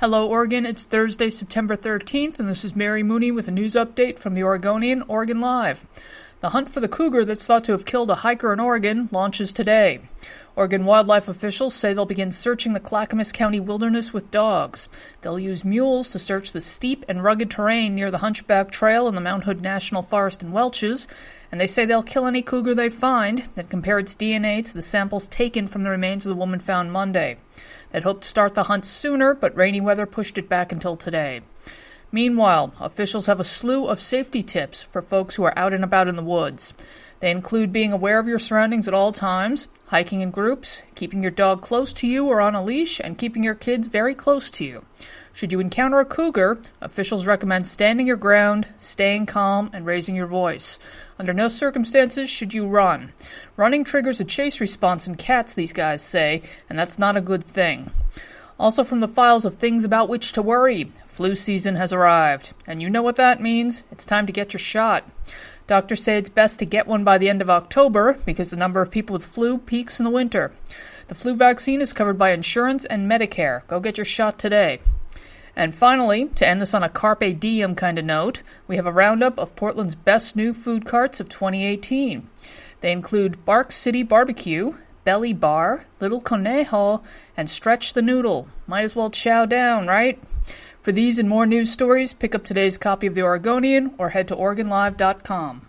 Hello, Oregon. It's Thursday, September 13th, and this is Mary Mooney with a news update from the Oregonian, Oregon Live. The hunt for the cougar that's thought to have killed a hiker in Oregon launches today. Oregon wildlife officials say they'll begin searching the Clackamas County wilderness with dogs. They'll use mules to search the steep and rugged terrain near the Hunchback Trail and the Mount Hood National Forest in Welches, and they say they'll kill any cougar they find, then compare its DNA to the samples taken from the remains of the woman found Monday. They'd hoped to start the hunt sooner, but rainy weather pushed it back until today. Meanwhile, officials have a slew of safety tips for folks who are out and about in the woods. They include being aware of your surroundings at all times, hiking in groups, keeping your dog close to you or on a leash, and keeping your kids very close to you. Should you encounter a cougar, officials recommend standing your ground, staying calm, and raising your voice. Under no circumstances should you run. Running triggers a chase response in cats, these guys say, and that's not a good thing. Also, from the files of things about which to worry, flu season has arrived. And you know what that means? It's time to get your shot. Doctors say it's best to get one by the end of October because the number of people with flu peaks in the winter. The flu vaccine is covered by insurance and Medicare. Go get your shot today. And finally, to end this on a carpe diem kind of note, we have a roundup of Portland's best new food carts of 2018. They include Bark City Barbecue, Belly Bar, Little Conejo, and Stretch the Noodle. Might as well chow down, right? For these and more news stories, pick up today's copy of The Oregonian or head to OregonLive.com.